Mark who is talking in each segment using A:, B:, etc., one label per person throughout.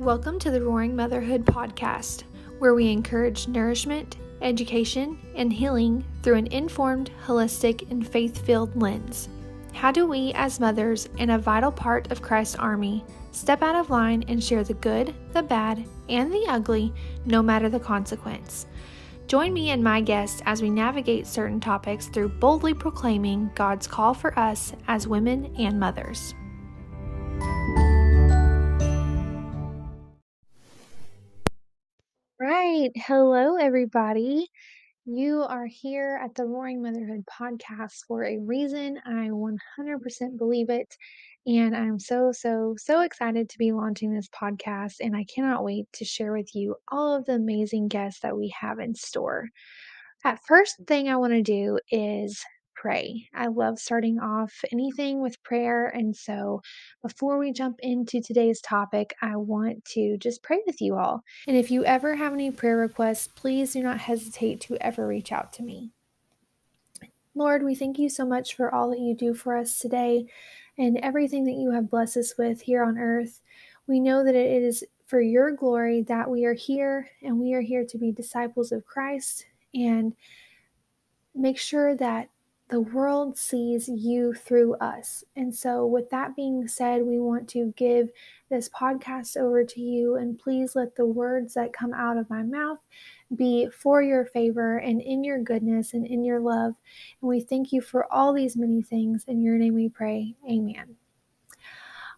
A: Welcome to the Roaring Motherhood podcast, where we encourage nourishment, education, and healing through an informed, holistic, and faith filled lens. How do we, as mothers and a vital part of Christ's army, step out of line and share the good, the bad, and the ugly, no matter the consequence? Join me and my guests as we navigate certain topics through boldly proclaiming God's call for us as women and mothers. Right. Hello, everybody. You are here at the Roaring Motherhood podcast for a reason. I 100% believe it. And I'm so, so, so excited to be launching this podcast. And I cannot wait to share with you all of the amazing guests that we have in store. At first thing I want to do is pray. I love starting off anything with prayer. And so before we jump into today's topic, I want to just pray with you all. And if you ever have any prayer requests, please do not hesitate to ever reach out to me. Lord, we thank you so much for all that you do for us today and everything that you have blessed us with here on earth. We know that it is for your glory that we are here and we are here to be disciples of Christ and make sure that the world sees you through us. And so, with that being said, we want to give this podcast over to you. And please let the words that come out of my mouth be for your favor and in your goodness and in your love. And we thank you for all these many things. In your name we pray. Amen.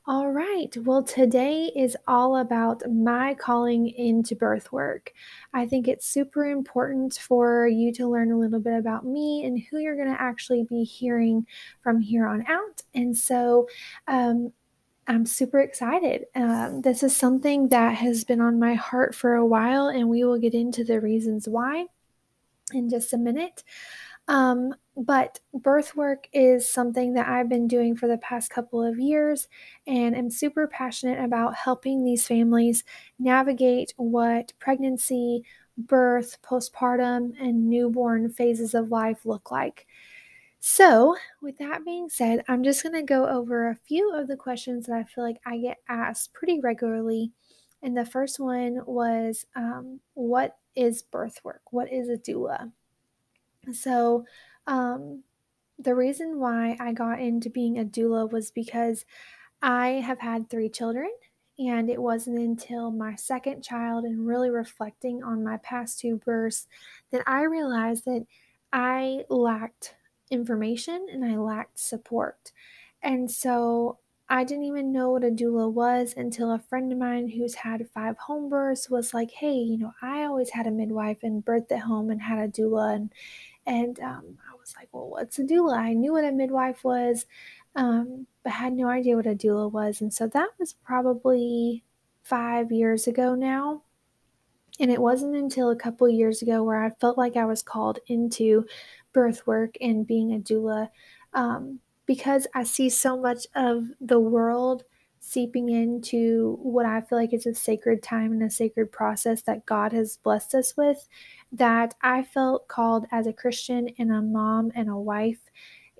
A: All right. Well, today is all about my calling into birth work. I think it's super important for you to learn a little bit about me and who you're going to actually be hearing from here on out. And so, um, I'm super excited. Um, this is something that has been on my heart for a while, and we will get into the reasons why in just a minute. Um, but birth work is something that I've been doing for the past couple of years, and I'm super passionate about helping these families navigate what pregnancy, birth, postpartum, and newborn phases of life look like. So, with that being said, I'm just going to go over a few of the questions that I feel like I get asked pretty regularly. And the first one was um, What is birth work? What is a doula? So, um, the reason why I got into being a doula was because I have had three children, and it wasn't until my second child and really reflecting on my past two births that I realized that I lacked information and I lacked support. And so I didn't even know what a doula was until a friend of mine who's had five home births was like, "Hey, you know, I always had a midwife and birthed at home and had a doula, and and um, I was like, well, what's a doula? I knew what a midwife was, um, but had no idea what a doula was. And so that was probably five years ago now. And it wasn't until a couple years ago where I felt like I was called into birth work and being a doula um, because I see so much of the world seeping into what I feel like is a sacred time and a sacred process that God has blessed us with that I felt called as a Christian and a mom and a wife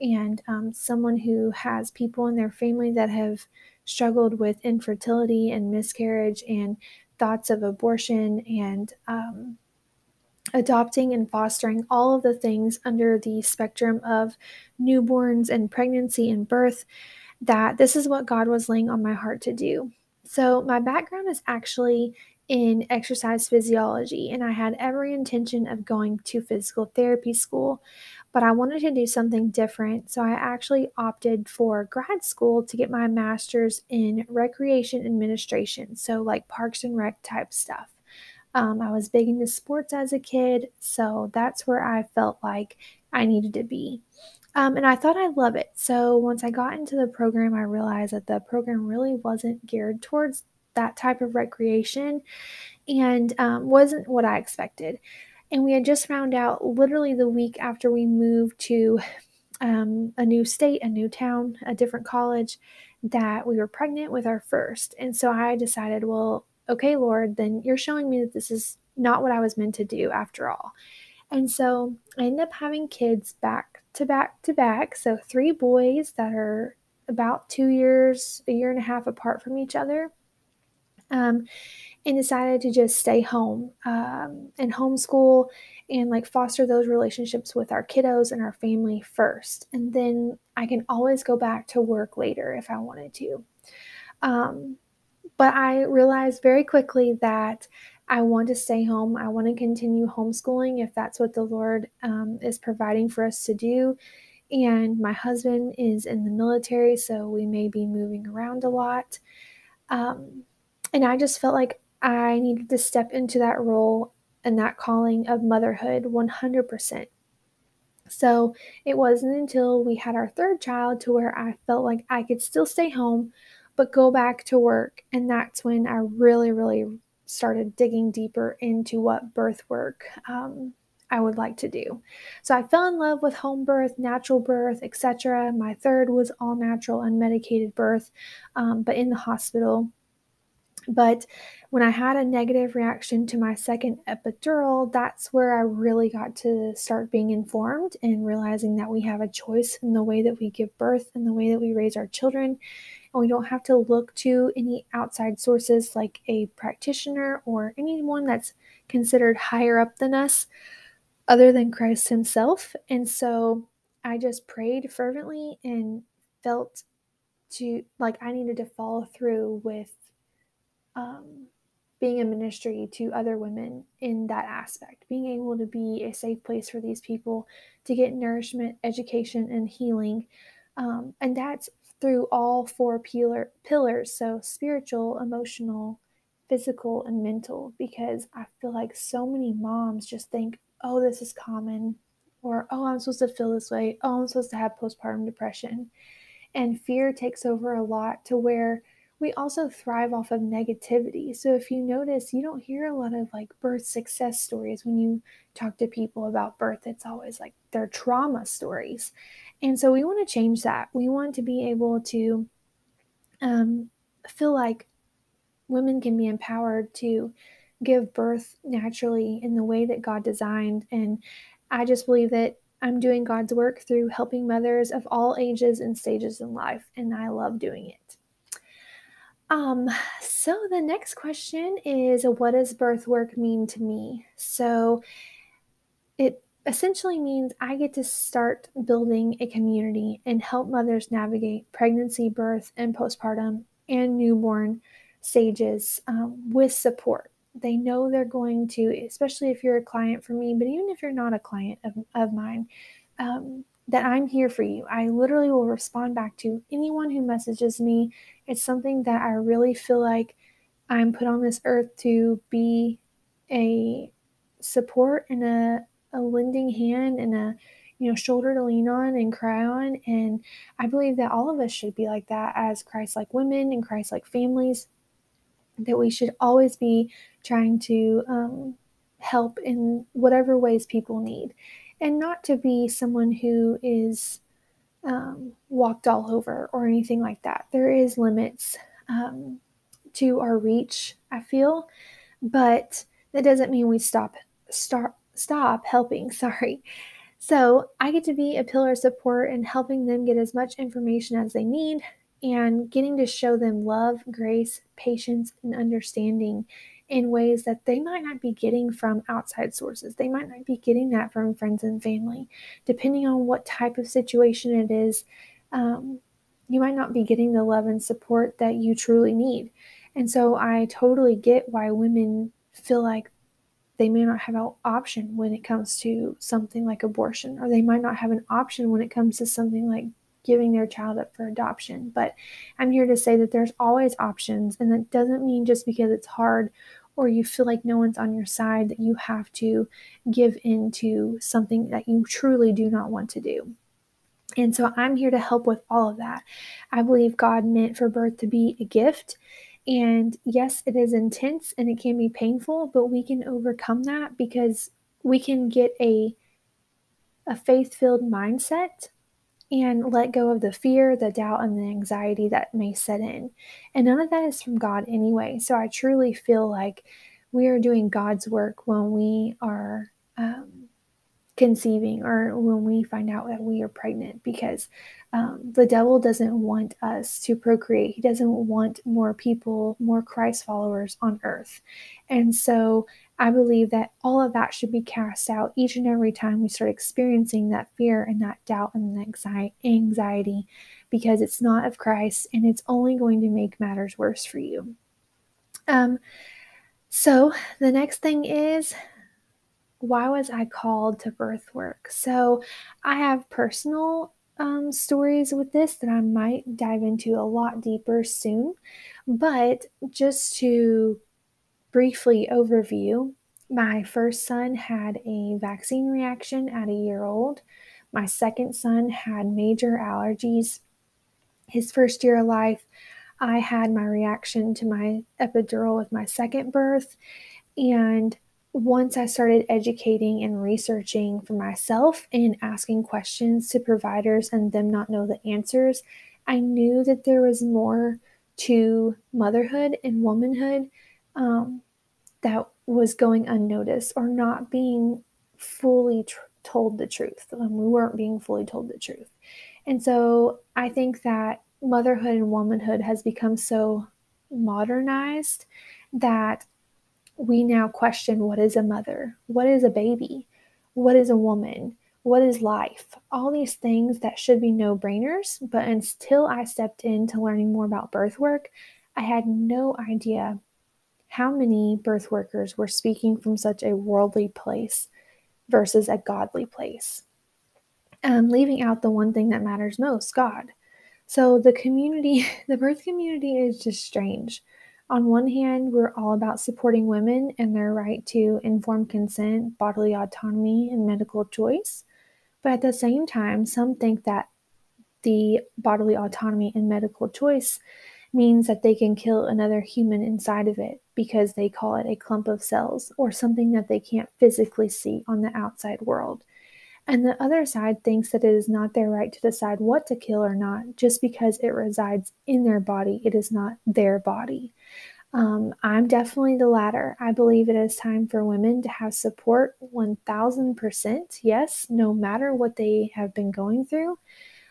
A: and um, someone who has people in their family that have struggled with infertility and miscarriage and thoughts of abortion and um, adopting and fostering all of the things under the spectrum of newborns and pregnancy and birth that this is what God was laying on my heart to do. So, my background is actually in exercise physiology, and I had every intention of going to physical therapy school, but I wanted to do something different. So I actually opted for grad school to get my master's in recreation administration, so like parks and rec type stuff. Um, I was big into sports as a kid, so that's where I felt like I needed to be. Um, and I thought I'd love it. So once I got into the program, I realized that the program really wasn't geared towards that type of recreation and um, wasn't what I expected. And we had just found out literally the week after we moved to um, a new state, a new town, a different college, that we were pregnant with our first. And so I decided, well, okay, Lord, then you're showing me that this is not what I was meant to do after all. And so I ended up having kids back to back to back. So three boys that are about two years, a year and a half apart from each other. Um, and decided to just stay home um, and homeschool and like foster those relationships with our kiddos and our family first. And then I can always go back to work later if I wanted to. Um, but I realized very quickly that I want to stay home. I want to continue homeschooling if that's what the Lord um, is providing for us to do. And my husband is in the military, so we may be moving around a lot. Um, and I just felt like I needed to step into that role and that calling of motherhood 100%. So it wasn't until we had our third child to where I felt like I could still stay home but go back to work. And that's when I really, really started digging deeper into what birth work um, I would like to do. So I fell in love with home birth, natural birth, etc. My third was all natural, unmedicated birth, um, but in the hospital. But when I had a negative reaction to my second epidural, that's where I really got to start being informed and realizing that we have a choice in the way that we give birth and the way that we raise our children. And we don't have to look to any outside sources like a practitioner or anyone that's considered higher up than us other than Christ Himself. And so I just prayed fervently and felt to like I needed to follow through with um, being a ministry to other women in that aspect, being able to be a safe place for these people to get nourishment, education, and healing. Um, and that's through all four pillar, pillars so spiritual, emotional, physical, and mental. Because I feel like so many moms just think, oh, this is common, or oh, I'm supposed to feel this way, oh, I'm supposed to have postpartum depression. And fear takes over a lot to where we also thrive off of negativity. So if you notice, you don't hear a lot of like birth success stories when you talk to people about birth. It's always like their trauma stories. And so we want to change that. We want to be able to um, feel like women can be empowered to give birth naturally in the way that God designed. And I just believe that I'm doing God's work through helping mothers of all ages and stages in life, and I love doing it. Um, so the next question is what does birth work mean to me? So it essentially means I get to start building a community and help mothers navigate pregnancy, birth, and postpartum and newborn stages um, with support. They know they're going to, especially if you're a client for me, but even if you're not a client of, of mine, um, that I'm here for you. I literally will respond back to anyone who messages me. It's something that I really feel like I'm put on this earth to be a support and a, a lending hand and a you know shoulder to lean on and cry on and i believe that all of us should be like that as christ like women and christ like families that we should always be trying to um, help in whatever ways people need and not to be someone who is um, walked all over or anything like that. There is limits um, to our reach, I feel, but that doesn't mean we stop start stop helping. Sorry. So I get to be a pillar of support and helping them get as much information as they need and getting to show them love, grace, patience, and understanding in ways that they might not be getting from outside sources. They might not be getting that from friends and family. Depending on what type of situation it is, um, you might not be getting the love and support that you truly need. And so I totally get why women feel like they may not have an option when it comes to something like abortion, or they might not have an option when it comes to something like giving their child up for adoption. But I'm here to say that there's always options, and that doesn't mean just because it's hard or you feel like no one's on your side that you have to give in to something that you truly do not want to do. And so I'm here to help with all of that. I believe God meant for birth to be a gift. And yes, it is intense and it can be painful, but we can overcome that because we can get a a faith-filled mindset and let go of the fear, the doubt, and the anxiety that may set in. And none of that is from God anyway. So I truly feel like we are doing God's work when we are um, conceiving or when we find out that we are pregnant because um, the devil doesn't want us to procreate. He doesn't want more people, more Christ followers on earth. And so I believe that all of that should be cast out each and every time we start experiencing that fear and that doubt and that anxiety because it's not of Christ and it's only going to make matters worse for you. Um, so the next thing is why was I called to birth work? So I have personal um, stories with this that I might dive into a lot deeper soon. But just to briefly overview, my first son had a vaccine reaction at a year old. My second son had major allergies. His first year of life, I had my reaction to my epidural with my second birth. And once I started educating and researching for myself and asking questions to providers and them not know the answers, I knew that there was more to motherhood and womanhood um, that was going unnoticed or not being fully tr- told the truth. Um, we weren't being fully told the truth. And so I think that motherhood and womanhood has become so modernized that we now question what is a mother? What is a baby? What is a woman? What is life? All these things that should be no brainers, but until I stepped into learning more about birth work, I had no idea how many birth workers were speaking from such a worldly place versus a godly place. Um, leaving out the one thing that matters most God. So, the community, the birth community is just strange. On one hand, we're all about supporting women and their right to informed consent, bodily autonomy, and medical choice. But at the same time, some think that the bodily autonomy and medical choice means that they can kill another human inside of it because they call it a clump of cells or something that they can't physically see on the outside world. And the other side thinks that it is not their right to decide what to kill or not just because it resides in their body. It is not their body. Um, I'm definitely the latter. I believe it is time for women to have support 1000%. Yes, no matter what they have been going through,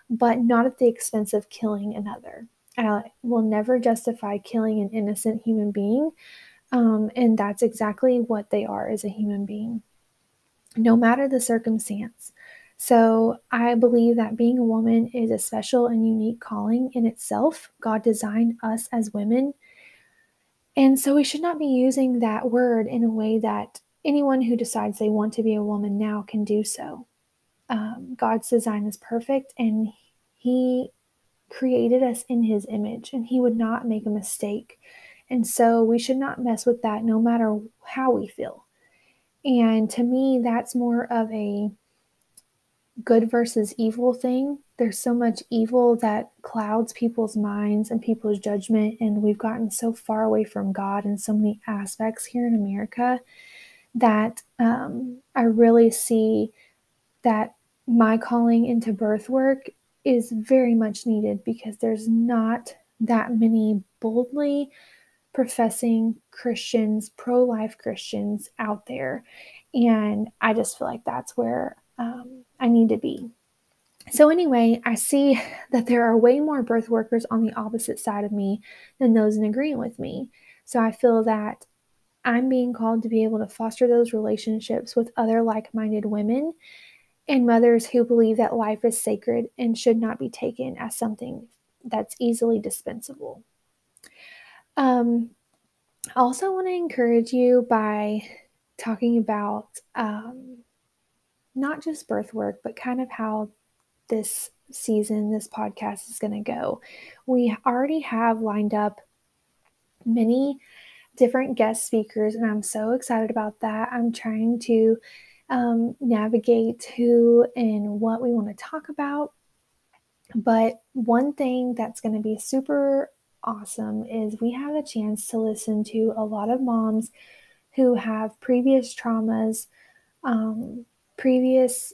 A: but not at the expense of killing another. I will never justify killing an innocent human being. Um, and that's exactly what they are as a human being no matter the circumstance. So I believe that being a woman is a special and unique calling in itself. God designed us as women. And so we should not be using that word in a way that anyone who decides they want to be a woman now can do so. Um, God's design is perfect and He created us in His image and He would not make a mistake. And so we should not mess with that no matter how we feel. And to me, that's more of a good versus evil thing. There's so much evil that clouds people's minds and people's judgment, and we've gotten so far away from God in so many aspects here in America that um, I really see that my calling into birth work is very much needed because there's not that many boldly professing Christians, pro life Christians out there. And I just feel like that's where um, I need to be. So, anyway, I see that there are way more birth workers on the opposite side of me than those in agreement with me. So, I feel that I'm being called to be able to foster those relationships with other like minded women and mothers who believe that life is sacred and should not be taken as something that's easily dispensable. Um, I also want to encourage you by talking about um, not just birth work, but kind of how this season, this podcast is going to go. We already have lined up many different guest speakers, and I'm so excited about that. I'm trying to um, navigate who and what we want to talk about. But one thing that's going to be super awesome is we have a chance to listen to a lot of moms who have previous traumas, um, previous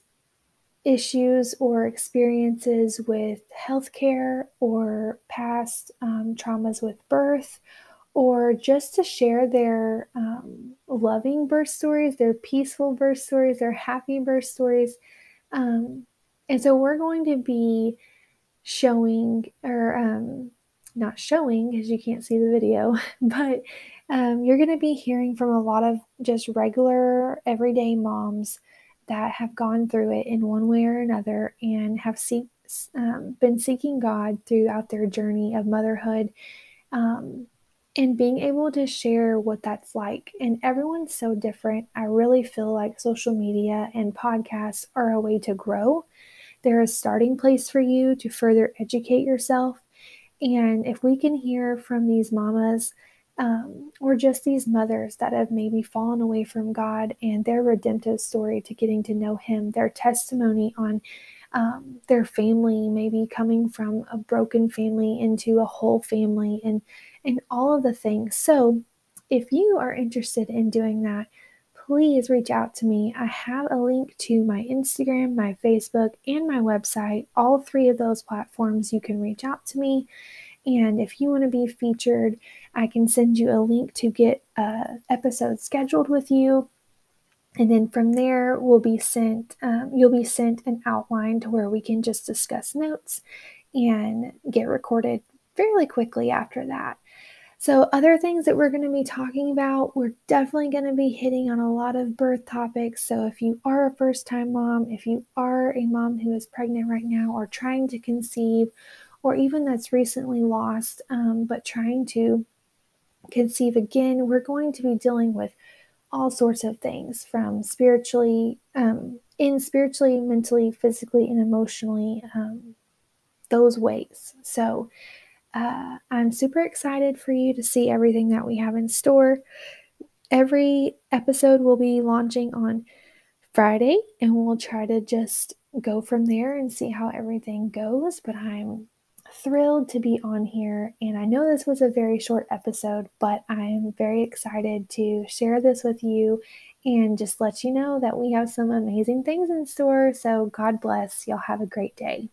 A: issues or experiences with healthcare or past um, traumas with birth or just to share their um, loving birth stories, their peaceful birth stories, their happy birth stories. Um, and so we're going to be showing, or um, not showing because you can't see the video, but um, you're going to be hearing from a lot of just regular, everyday moms that have gone through it in one way or another and have see- um, been seeking God throughout their journey of motherhood um, and being able to share what that's like. And everyone's so different. I really feel like social media and podcasts are a way to grow. They're a starting place for you to further educate yourself. And if we can hear from these mamas um, or just these mothers that have maybe fallen away from God and their redemptive story to getting to know Him, their testimony on um, their family maybe coming from a broken family into a whole family and and all of the things. So, if you are interested in doing that, please reach out to me. I have a link to my Instagram, my Facebook, and my website. All three of those platforms you can reach out to me. And if you want to be featured, I can send you a link to get a episode scheduled with you. And then from there, we'll be sent. Um, you'll be sent an outline to where we can just discuss notes and get recorded fairly quickly after that. So, other things that we're going to be talking about, we're definitely going to be hitting on a lot of birth topics. So, if you are a first time mom, if you are a mom who is pregnant right now or trying to conceive, or even that's recently lost um, but trying to conceive again, we're going to be dealing with all sorts of things from spiritually, um, in spiritually, mentally, physically, and emotionally, um, those ways. So, uh, I'm super excited for you to see everything that we have in store. Every episode will be launching on Friday, and we'll try to just go from there and see how everything goes. But I'm thrilled to be on here, and I know this was a very short episode, but I'm very excited to share this with you and just let you know that we have some amazing things in store. So, God bless. Y'all have a great day.